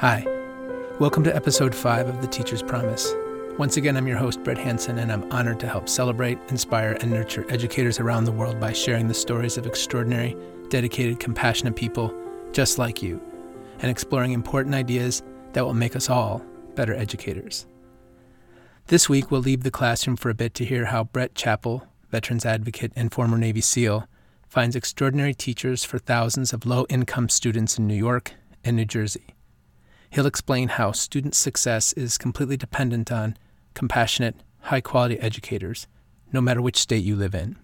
Hi, welcome to episode 5 of The Teacher's Promise. Once again, I'm your host, Brett Hanson, and I'm honored to help celebrate, inspire, and nurture educators around the world by sharing the stories of extraordinary, dedicated, compassionate people just like you, and exploring important ideas that will make us all better educators. This week, we'll leave the classroom for a bit to hear how Brett Chappell, veterans advocate and former Navy SEAL, finds extraordinary teachers for thousands of low income students in New York and New Jersey. He'll explain how student success is completely dependent on compassionate, high quality educators, no matter which state you live in.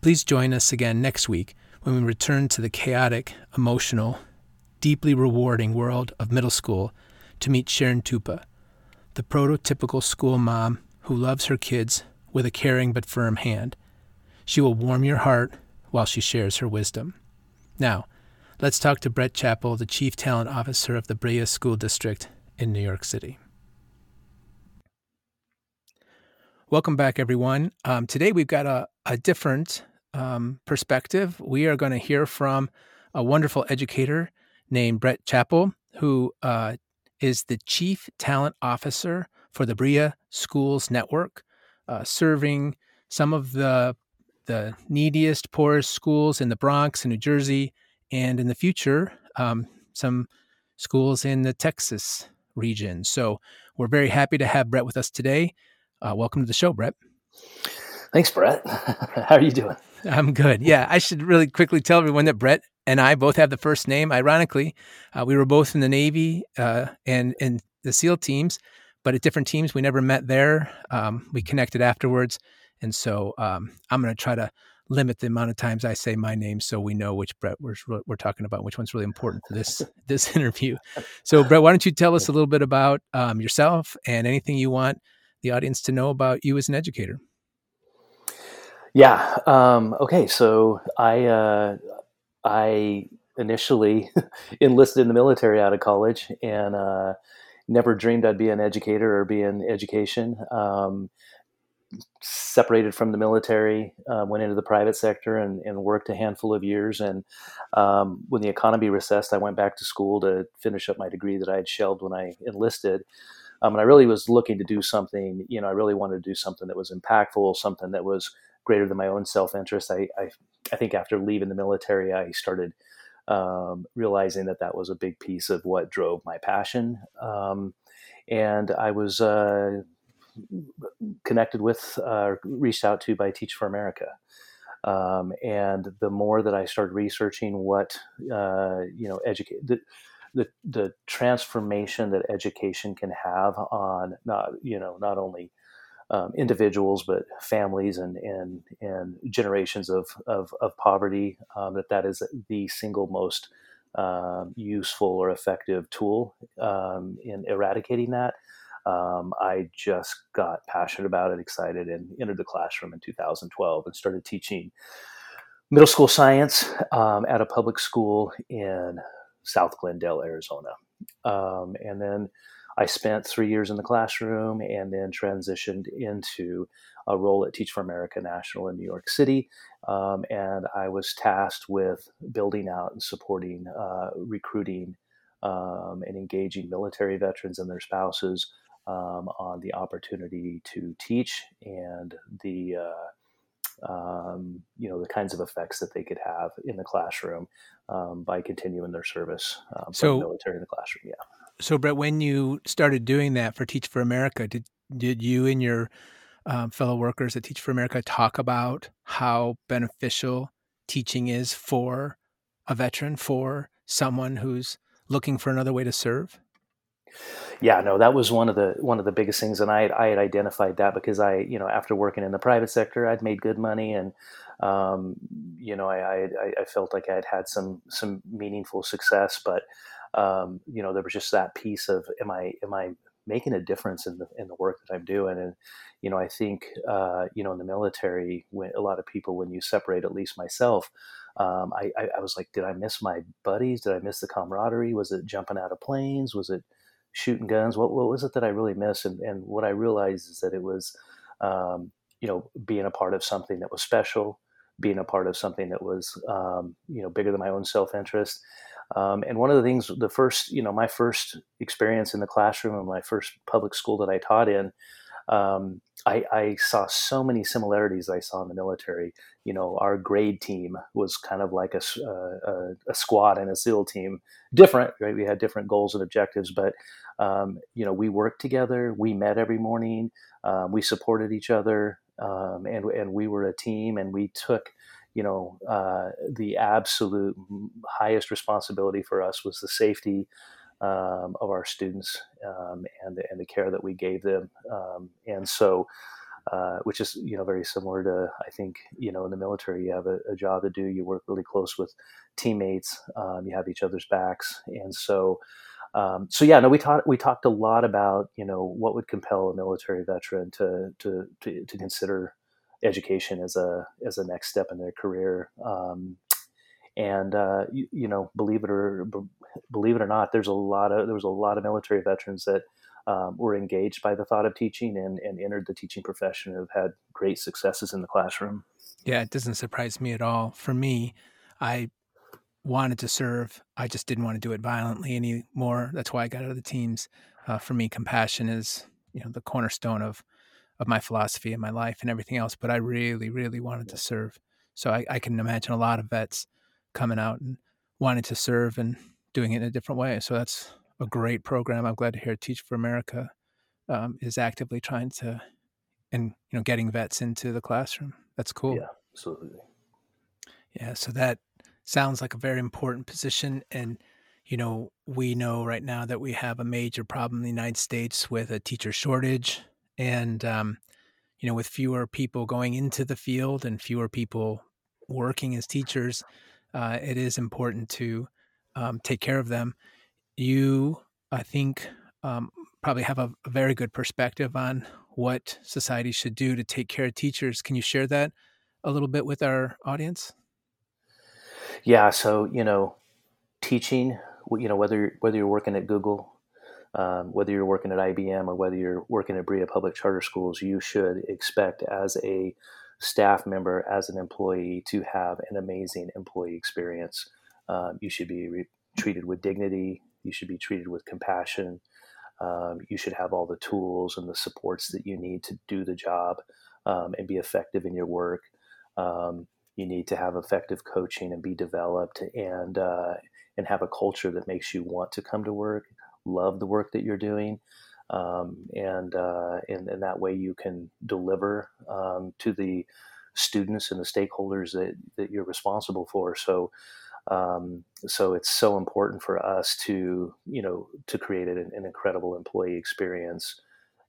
Please join us again next week when we return to the chaotic, emotional, deeply rewarding world of middle school to meet Sharon Tupa, the prototypical school mom who loves her kids with a caring but firm hand. She will warm your heart while she shares her wisdom. Now, let's talk to Brett Chappell, the Chief Talent Officer of the Brilla School District in New York City. Welcome back, everyone. Um, today we've got a, a different um, perspective. We are going to hear from a wonderful educator named Brett Chappell, who uh, is the Chief Talent Officer for the Brilla Schools Network, uh, serving some of the the neediest, poorest schools in the Bronx in New Jersey, and in the future, um, some schools in the Texas region. So we're very happy to have Brett with us today. Uh, welcome to the show, Brett. Thanks, Brett. How are you doing? I'm good. Yeah, I should really quickly tell everyone that Brett and I both have the first name. Ironically, uh, we were both in the Navy uh, and in the SEAL teams, but at different teams. We never met there. Um, we connected afterwards, and so um, I'm going to try to limit the amount of times I say my name so we know which Brett we're, we're talking about, which one's really important for this this interview. So, Brett, why don't you tell us a little bit about um, yourself and anything you want the audience to know about you as an educator? Yeah. Um, okay. So I uh, I initially enlisted in the military out of college and uh, never dreamed I'd be an educator or be in education. Um, separated from the military, uh, went into the private sector and, and, worked a handful of years. And um, when the economy recessed, I went back to school to finish up my degree that I had shelved when I enlisted. Um, and I really was looking to do something, you know, I really wanted to do something that was impactful, something that was greater than my own self interest. I, I, I, think after leaving the military, I started um, realizing that that was a big piece of what drove my passion. Um, and I was uh, connected with, uh, reached out to by Teach for America. Um, and the more that I started researching what, uh, you know, educate, the, the, transformation that education can have on not, you know, not only um, individuals, but families and, and, and generations of, of, of poverty, um, that that is the single most um, useful or effective tool um, in eradicating that um, I just got passionate about it, excited, and entered the classroom in 2012 and started teaching middle school science um, at a public school in South Glendale, Arizona. Um, and then I spent three years in the classroom and then transitioned into a role at Teach for America National in New York City. Um, and I was tasked with building out and supporting uh, recruiting um, and engaging military veterans and their spouses um, on the opportunity to teach and the uh, um, you know the kinds of effects that they could have in the classroom um, by continuing their service um, so, the military in the classroom. Yeah. So, Brett, when you started doing that for Teach for America, did did you and your um, fellow workers at Teach for America talk about how beneficial teaching is for a veteran, for someone who's looking for another way to serve? Yeah, no, that was one of the one of the biggest things, and I had, I had identified that because I, you know, after working in the private sector, I'd made good money, and um, you know, I, I, I felt like I had had some some meaningful success, but um, you know, there was just that piece of am I am I making a difference in the in the work that I'm doing, and you know, I think uh, you know, in the military, when a lot of people, when you separate, at least myself. Um, I, I, I was like, did I miss my buddies? Did I miss the camaraderie? Was it jumping out of planes? Was it shooting guns. What, what was it that I really missed? And, and what I realized is that it was, um, you know, being a part of something that was special, being a part of something that was, um, you know, bigger than my own self interest. Um, and one of the things, the first, you know, my first experience in the classroom and my first public school that I taught in, um, I, I, saw so many similarities I saw in the military. You know, our grade team was kind of like a, a, a squad and a SEAL team, different, right? We had different goals and objectives, but um, you know, we worked together. We met every morning. Um, we supported each other, um, and and we were a team. And we took, you know, uh, the absolute highest responsibility for us was the safety um, of our students um, and the, and the care that we gave them. Um, and so, uh, which is you know very similar to I think you know in the military you have a, a job to do. You work really close with teammates. Um, you have each other's backs, and so. Um, so yeah, no, we talked we talked a lot about you know what would compel a military veteran to to to, to consider education as a as a next step in their career. Um, and uh, you, you, know, believe it or believe it or not, there's a lot of there was a lot of military veterans that um, were engaged by the thought of teaching and, and entered the teaching profession and have had great successes in the classroom. Yeah, it doesn't surprise me at all. For me, I wanted to serve. I just didn't want to do it violently anymore. That's why I got out of the teams. Uh, for me, compassion is you know the cornerstone of of my philosophy and my life and everything else. But I really, really wanted to serve. So I, I can imagine a lot of vets coming out and wanting to serve and doing it in a different way. So that's a great program. I'm glad to hear Teach for America um, is actively trying to and you know getting vets into the classroom. That's cool. Yeah, absolutely. Yeah, so that sounds like a very important position and you know, we know right now that we have a major problem in the United States with a teacher shortage and um, you know, with fewer people going into the field and fewer people working as teachers, uh, it is important to um, take care of them. You, I think, um, probably have a, a, very good perspective on what society should do to take care of teachers. Can you share that a little bit with our audience? Yeah. So you know, teaching. You know, whether whether you're working at Google, um, whether you're working at IBM or whether you're working at Brilla Public Charter Schools, you should expect as a staff member, as an employee, to have an amazing employee experience. Um, you should be re- treated with dignity. You should be treated with compassion. Um, you should have all the tools and the supports that you need to do the job um, and be effective in your work. Um, you need to have effective coaching and be developed and uh, and have a culture that makes you want to come to work, love the work that you're doing, um, and, uh, and, and that way you can deliver um, to the students and the stakeholders that, that you're responsible for. So, um, so it's so important for us to you know to create an, an incredible employee experience.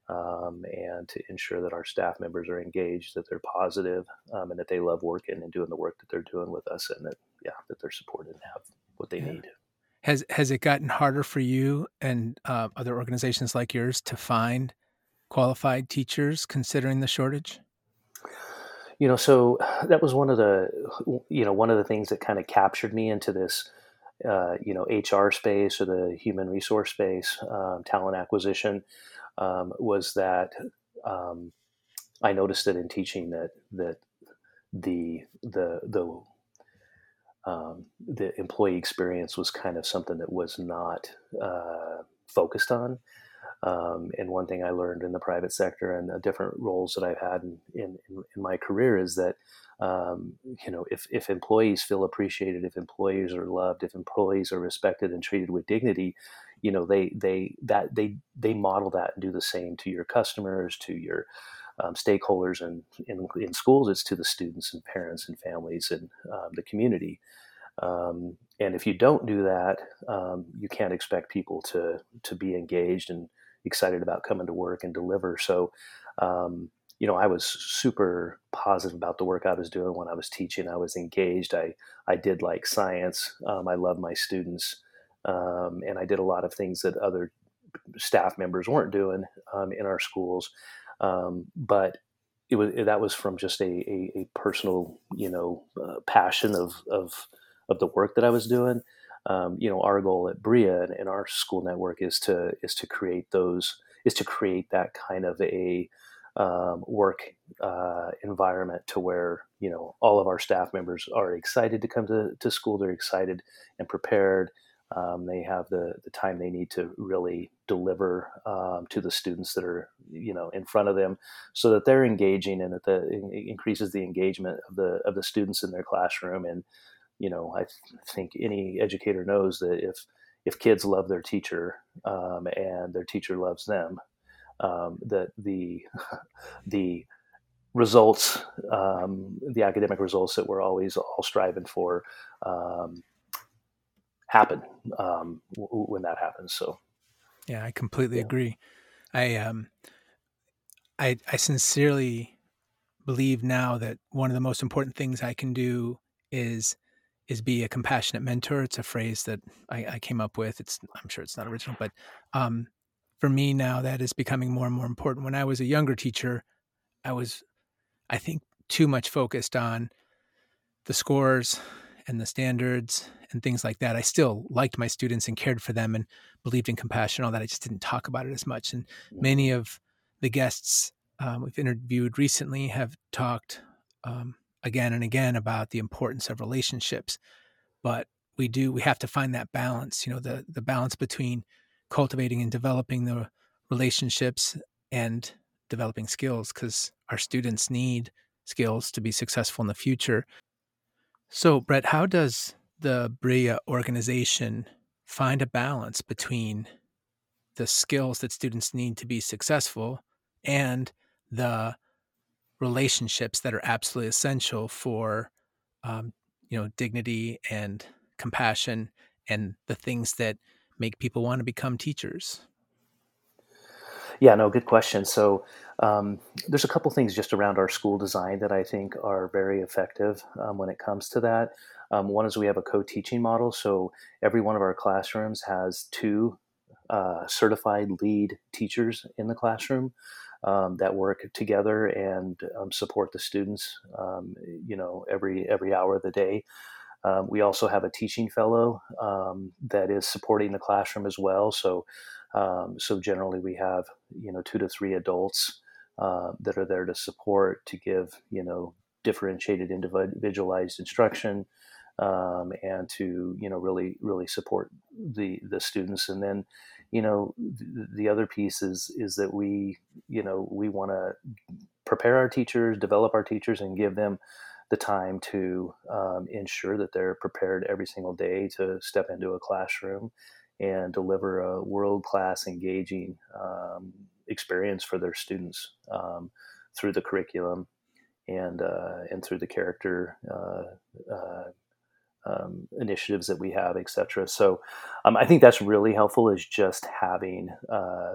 Um, and to ensure that our staff members are engaged, that they're positive, um, and that they love working and doing the work that they're doing with us, and that yeah, that they're supported and have what they yeah. need. Has has it gotten harder for you and uh, other organizations like yours to find qualified teachers, considering the shortage? You know, so that was one of the you know one of the things that kind of captured me into this uh, you know HR space or the human resource space, um, talent acquisition, um, was that um, I noticed it in teaching that that the the the um, the employee experience was kind of something that was not uh, focused on. Um, and one thing I learned in the private sector and the different roles that I've had in, in, in my career is that, um, you know, if, if employees feel appreciated, if employees are loved, if employees are respected and treated with dignity, you know, they, they, that they, they model that and do the same to your customers, to your, um, stakeholders and in, in, schools, it's to the students and parents and families and um, the community. Um, and if you don't do that, um, you can't expect people to to be engaged and excited about coming to work and deliver. So, um, you know, I was super positive about the work I was doing when I was teaching. I was engaged. I I did like science. Um, I love my students, and I did a lot of things that other staff members weren't doing in our schools. Um, but it was that was from just a, a, a personal, you know, uh, passion of, of of the work that I was doing. Um, you know, our goal at Brilla and, and, our school network is to is to create those is to create that kind of a um, work uh, environment to where you know all of our staff members are excited to come to, to school. They're excited and prepared. Um, they have the, the time they need to really deliver um, to the students that are you know in front of them so that they're engaging and that the it increases the engagement of the of the students in their classroom. And you know i th- think any educator knows that if if kids love their teacher um, and their teacher loves them um, that the the results um, the academic results that we're always all striving for um, happen um, w- when that happens. So, yeah, I completely yeah. agree. I um, I I sincerely believe now that one of the most important things I can do is is be a compassionate mentor. It's a phrase that I, I came up with. It's I'm sure it's not original, but um, for me now that is becoming more and more important. When I was a younger teacher, I was, I think, too much focused on the scores and the standards and things like that. I still liked my students and cared for them and believed in compassion, all that. I just didn't talk about it as much. And many of the guests um, we've interviewed recently have talked um, again and again about the importance of relationships. But we do we have to find that balance. You know, the the balance between cultivating and developing the relationships and developing skills because our students need skills to be successful in the future. So, Brett, how does the Brilla organization find a balance between the skills that students need to be successful and the relationships that are absolutely essential for um, you know dignity and compassion and the things that make people want to become teachers. Yeah no good question. So um, there's a couple things just around our school design that i think are very effective um, when it comes to that um, one is we have a co-teaching model, so every one of our classrooms has two uh, certified lead teachers in the classroom um, that work together and um, support the students. Um, you know, every every hour of the day. Um, we also have a teaching fellow um, that is supporting the classroom as well. So, so generally we have you know two to three adults uh, that are there to support to give you know differentiated individualized instruction um, and to you know really really support the the students. And then you know the, the other piece is is that we you know we want to prepare our teachers develop our teachers and give them the time to um, ensure that they're prepared every single day to step into a classroom and deliver a world class engaging um, experience for their students um, through the curriculum and uh, and through the character uh, uh, um, initiatives that we have, etc. So um, I think that's really helpful is just having uh,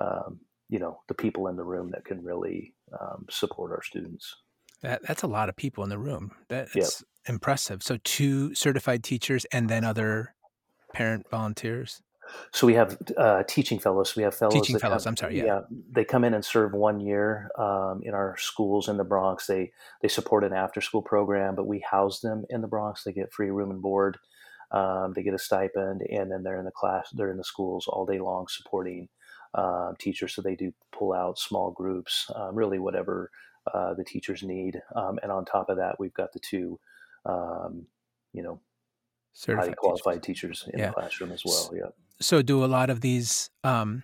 um, you know the people in the room that can really um, support our students. That, that's a lot of people in the room. That's yep. impressive. So two certified teachers and then other parent volunteers. So we have uh, teaching fellows. We have fellows. Teaching fellows. Come, I'm sorry. Yeah. yeah. They come in and serve one year um, in our schools in the Bronx. They they support an after school program, but we house them in the Bronx. They get free room and board. Um, they get a stipend, and then they're in the class. They're in the schools all day long supporting uh, teachers. So they do pull out small groups, um, really whatever uh, the teachers need. Um, and on top of that, we've got the two, um, you know, Certified highly qualified teachers, teachers in yeah. the classroom as well. Yeah so do a lot of these um,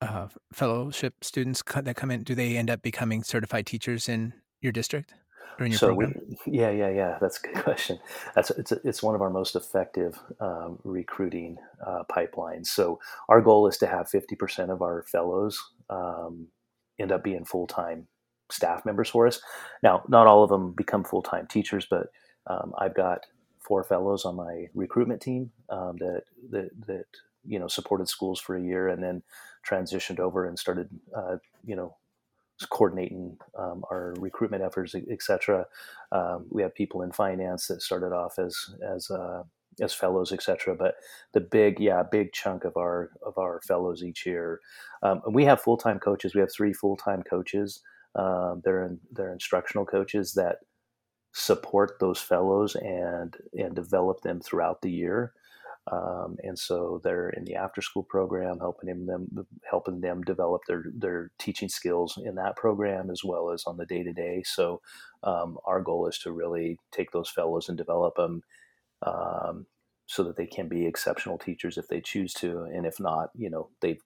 uh, fellowship students that come in do they end up becoming certified teachers in your district or in your so program? we, yeah yeah yeah that's a good question. That's it's, it's one of our most effective um, recruiting uh, pipelines. So our goal is to have 50% of our fellows um, end up being full-time staff members for us. Now not all of them become full-time teachers but um, i've got four fellows on my recruitment team um, that, that that you know supported schools for a year and then transitioned over and started uh, you know coordinating um, our recruitment efforts, etc. Um, we have people in finance that started off as as uh, as fellows, etc. But the big, yeah, big chunk of our of our fellows each year. Um, we have full time coaches. We have three full time coaches. Um, they're in, they're instructional coaches that support those fellows and and develop them throughout the year. Um, and so they're in the after school program, helping them helping them develop their their teaching skills in that program as well as on the day to day. So um, our goal is to really take those fellows and develop them um, so that they can be exceptional teachers if they choose to, and if not, you know, they've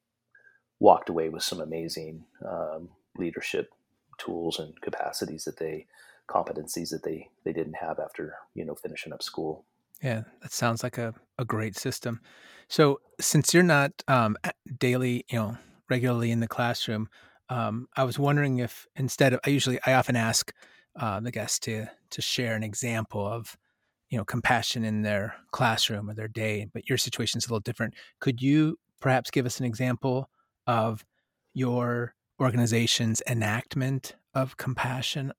walked away with some amazing um, leadership tools and capacities that they competencies that they they didn't have after you know finishing up school. Yeah, that sounds like a, a great system. So since you're not um, daily, you know, regularly in the classroom, um, I was wondering if instead of I usually I often ask uh, the guests to to share an example of you know compassion in their classroom or their day, but your situation is a little different. Could you perhaps give us an example of your organization's enactment of compassion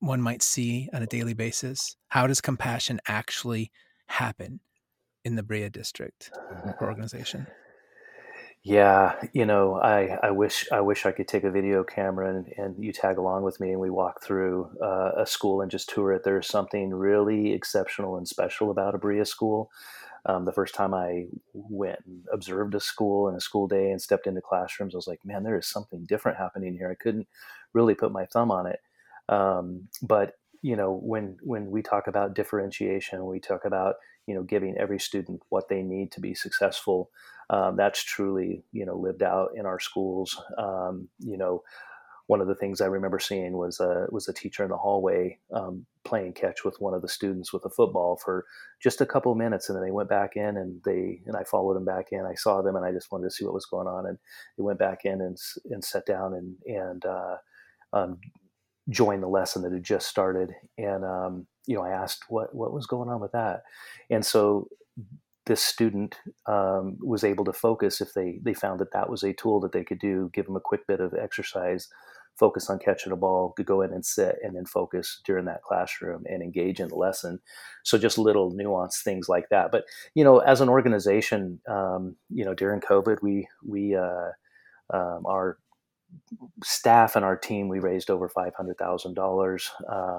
one might see on a daily basis? How does compassion actually happen in the Brilla district organization? Yeah, you know, I, I wish I wish I could take a video camera and, and you tag along with me and we walk through uh, a school and just tour it. There's something really exceptional and special about a Brilla school. Um, the first time I went and observed a school and a school day and stepped into classrooms, I was like, man, there is something different happening here. I couldn't really put my thumb on it. Um, but you know, when when we talk about differentiation, we talk about you know giving every student what they need to be successful. Um, that's truly you know lived out in our schools. Um, you know, one of the things I remember seeing was a was a teacher in the hallway um, playing catch with one of the students with a football for just a couple minutes, and then they went back in and they and I followed them back in. I saw them and I just wanted to see what was going on, and they went back in and and sat down and and uh, um, joined the lesson that had just started. And um, you know, I asked what what was going on with that, and so this student um, was able to focus if they they found that that was a tool that they could do give them a quick bit of exercise focus on catching a ball, could go in and sit and then focus during that classroom and engage in the lesson. So just little nuanced things like that. But you know, as an organization, um, you know, during COVID, we we uh, um, our staff and our team we raised over five hundred thousand uh, dollars.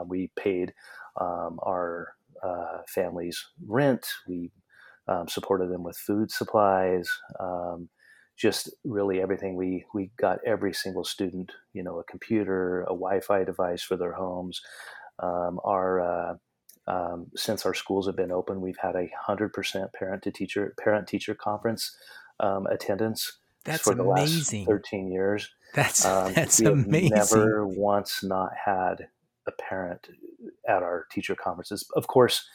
We paid um, our uh, families rent. We um, supported them with food supplies. Um, just really everything. We we got every single student, you know, a computer, a Wi-Fi device for their homes. Um, our uh, um, since our schools have been open, we've had a hundred percent parent to teacher parent teacher conference um, attendance. That's for the amazing. last thirteen years. That's um, that's amazing. Never once not had a parent at our teacher conferences. Of course,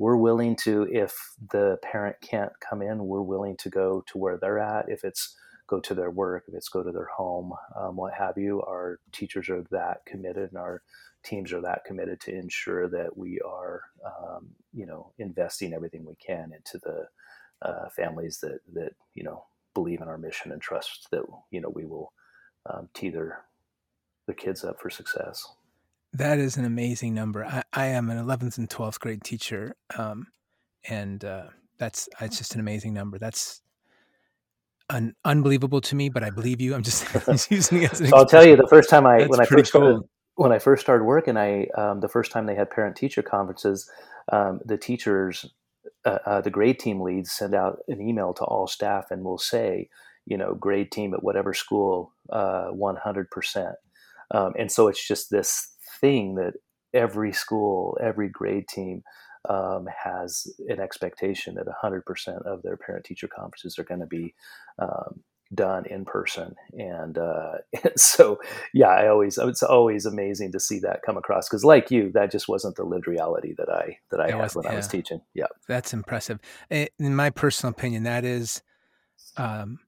we're willing to if the parent can't come in we're willing to go to where they're at if it's go to their work if it's go to their home um, what have you our teachers are that committed and our teams are that committed to ensure that we are um, you know investing everything we can into the uh, families that that you know believe in our mission and trust that you know we will um, tee their the kids up for success that is an amazing number. I, I am an 11th and 12th grade teacher, um, and uh, that's it's just an amazing number. That's un- unbelievable to me, but I believe you. I'm just, using it. so I'll tell you, the first time I when I first cool. started when I first started working, I um, the first time they had parent teacher conferences, um, the teachers, uh, uh, the grade team leads send out an email to all staff and will say, you know, grade team at whatever school, uh, 100%. Um, and so it's just this thing that every school, every grade team um, has an expectation that 100% of their parent teacher conferences are going to be um, done in person. And, uh, and, so, yeah, I always, it's always amazing to see that come across because like you, that just wasn't the lived reality that I, that I it had was, when yeah. I was teaching. Yeah. That's impressive. In my personal opinion, that is um,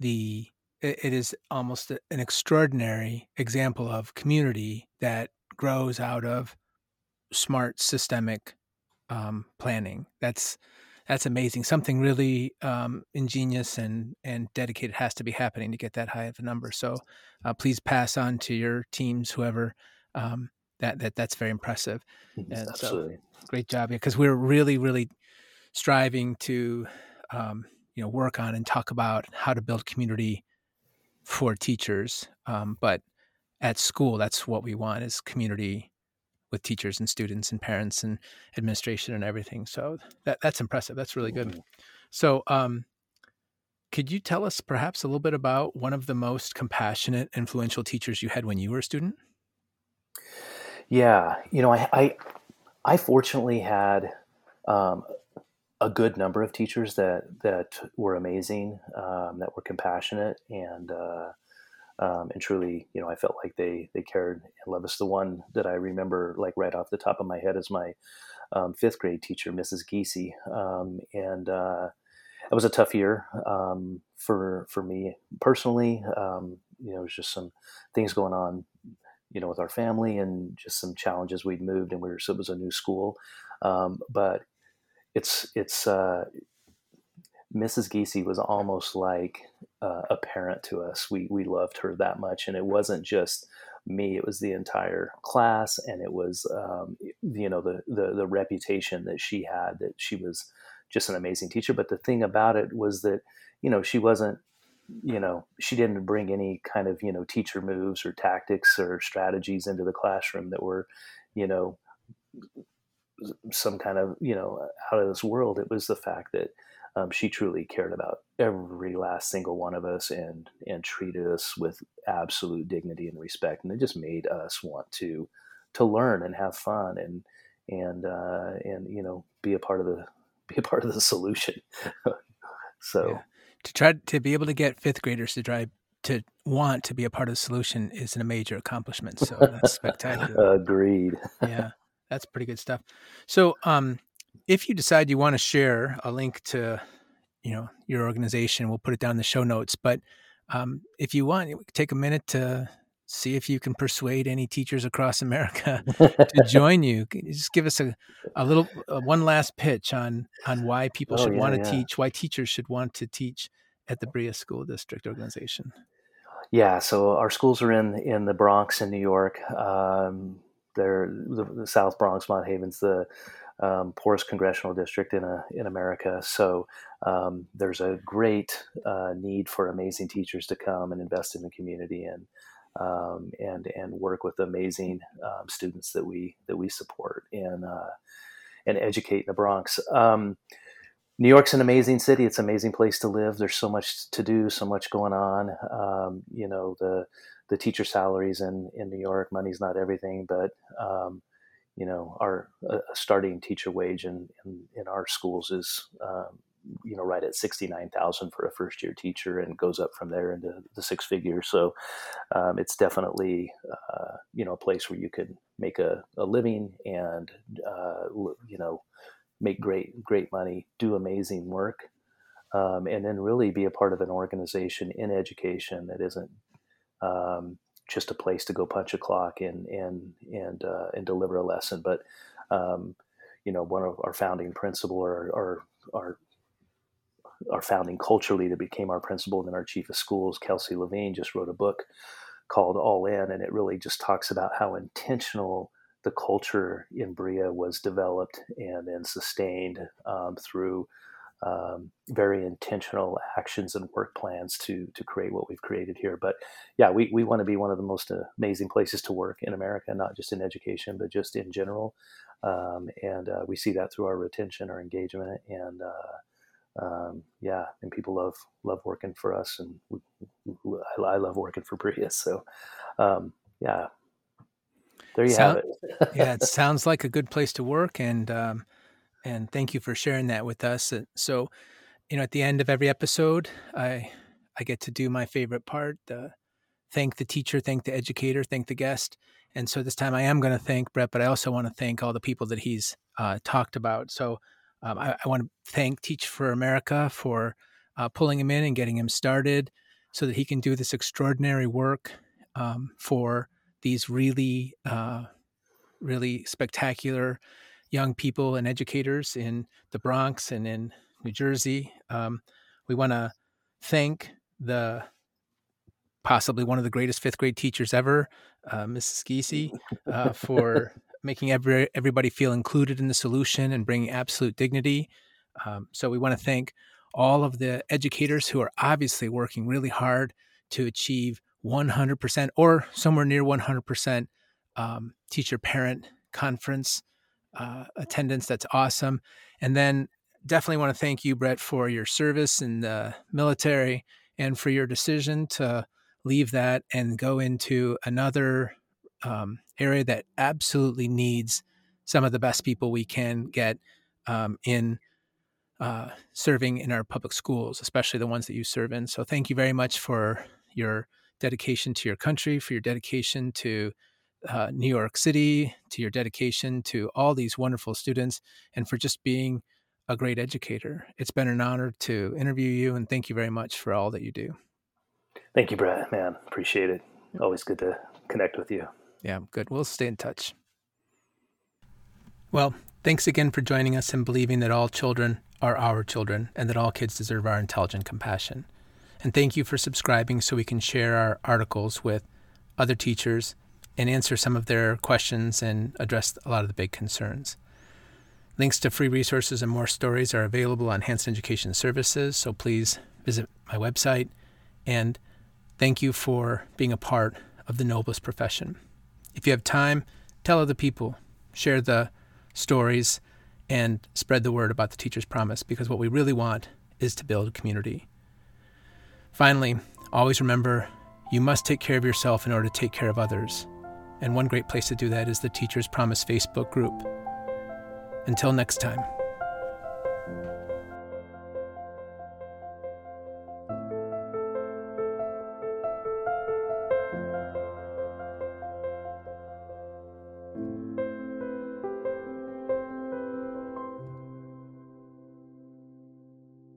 the, it is almost an extraordinary example of community that grows out of smart systemic um, planning. That's that's amazing. Something really um, ingenious and and dedicated has to be happening to get that high of a number. So uh, please pass on to your teams, whoever. Um, that that that's very impressive. Mm-hmm. And Absolutely, so, great job. Because we're really really striving to um, you know work on and talk about how to build community for teachers. Um, but at school, that's what we want is community with teachers and students and parents and administration and everything. So that that's impressive. That's really good. Mm-hmm. So, um, could you tell us perhaps a little bit about one of the most compassionate, influential teachers you had when you were a student? Yeah, you know, I I, I fortunately had um, a good number of teachers that that were amazing, um, that were compassionate, and uh, um, and truly, you know, I felt like they they cared and loved us. The one that I remember, like right off the top of my head, is my um, fifth grade teacher, Mrs. Giese, um, and uh, it was a tough year um, for for me personally. Um, you know, it was just some things going on, you know, with our family and just some challenges. We'd moved, and we were so it was a new school, um, but it's it's uh, Mrs. Giese was almost like uh, a parent to us. We we loved her that much, and it wasn't just me; it was the entire class, and it was um, you know the, the the reputation that she had that she was just an amazing teacher. But the thing about it was that you know she wasn't you know she didn't bring any kind of you know teacher moves or tactics or strategies into the classroom that were you know some kind of you know out of this world. It was the fact that um, she truly cared about every last single one of us and and treated us with absolute dignity and respect, and it just made us want to to learn and have fun and and uh, and you know be a part of the be a part of the solution. so yeah. to try to be able to get fifth graders to drive to want to be a part of the solution is a major accomplishment. So that's spectacular. Agreed. yeah. That's pretty good stuff. So, um, if you decide you want to share a link to, you know, your organization, we'll put it down in the show notes. But um, if you want, take a minute to see if you can persuade any teachers across America to join you. Just give us a, a little uh, one last pitch on on why people oh, should yeah, want to yeah. teach, why teachers should want to teach at the Brilla School District organization. Yeah, so our schools are in in the Bronx in New York. Um, they're the, the, South Bronx, Mott Haven's the um, poorest congressional district in a, in America. So um, there's a great uh, need for amazing teachers to come and invest in the community and um, and and work with amazing um, students that we that we support and uh, and educate in the Bronx. New York's an amazing city. It's an amazing place to live. There's so much to do, so much going on. Um, you know the the teacher salaries in in New York. Money's not everything, but um, you know our uh, starting teacher wage in, in, in our schools is um, you know right at 69,000 for a first year teacher and goes up from there into the six figures so um, it's definitely uh, you know a place where you can make a, a living and uh, you know make great great money do amazing work um, and then really be a part of an organization in education that isn't um, just a place to go punch a clock and and and uh, and deliver a lesson. But um, you know, one of our founding principle or our, our our founding culture leader became our principal, and then our chief of schools, Kelsey Levine, just wrote a book called All In, and it really just talks about how intentional the culture in Brilla was developed and then sustained um, through um, very intentional actions and work plans to to create what we've created here. But yeah, we, we want to be one of the most amazing places to work in America, not just in education, but just in general. Um, and uh, we see that through our retention, our engagement, and uh, um, yeah, and people love love working for us, and we, I, love working for Brilla. So um, yeah, there you have it. yeah, it sounds like a good place to work, and um, and thank you for sharing that with us. So, you know, at the end of every episode, I I get to do my favorite part: uh, thank the teacher, thank the educator, thank the guest. And so this time, I am going to thank Brett, but I also want to thank all the people that he's uh, talked about. So um, I, I, want to thank Teach for America for uh, pulling him in and getting him started, so that he can do this extraordinary work um, for these really, uh, really spectacular young people and educators in the Bronx and in New Jersey. Um, we want to thank the possibly one of the greatest fifth grade teachers ever, uh, Mrs. Giese, uh, for making every, everybody feel included in the solution and bringing absolute dignity. Um, so we want to thank all of the educators who are obviously working really hard to achieve 100% or somewhere near 100% um, teacher parent conference uh, attendance. That's awesome. And then definitely want to thank you, Brett, for your service in the military and for your decision to leave that and go into another um, area that absolutely needs some of the best people we can get um, in uh, serving in our public schools, especially the ones that you serve in. So thank you very much for your dedication to your country, for your dedication to uh, New York City, to your dedication to all these wonderful students, and for just being a great educator. It's been an honor to interview you, and thank you very much for all that you do. Thank you, Brett. Man, appreciate it. Always good to connect with you. Yeah, good. We'll stay in touch. Well, thanks again for joining us and believing that all children are our children and that all kids deserve our intelligent compassion. And thank you for subscribing so we can share our articles with other teachers and answer some of their questions and address a lot of the big concerns. Links to free resources and more stories are available on Hanson Education Services, so please visit my website. And thank you for being a part of the noblest profession. If you have time, tell other people, share the stories, and spread the word about the Teacher's Promise because what we really want is to build community. Finally, always remember you must take care of yourself in order to take care of others. And one great place to do that is the Teacher's Promise Facebook group. Until next time.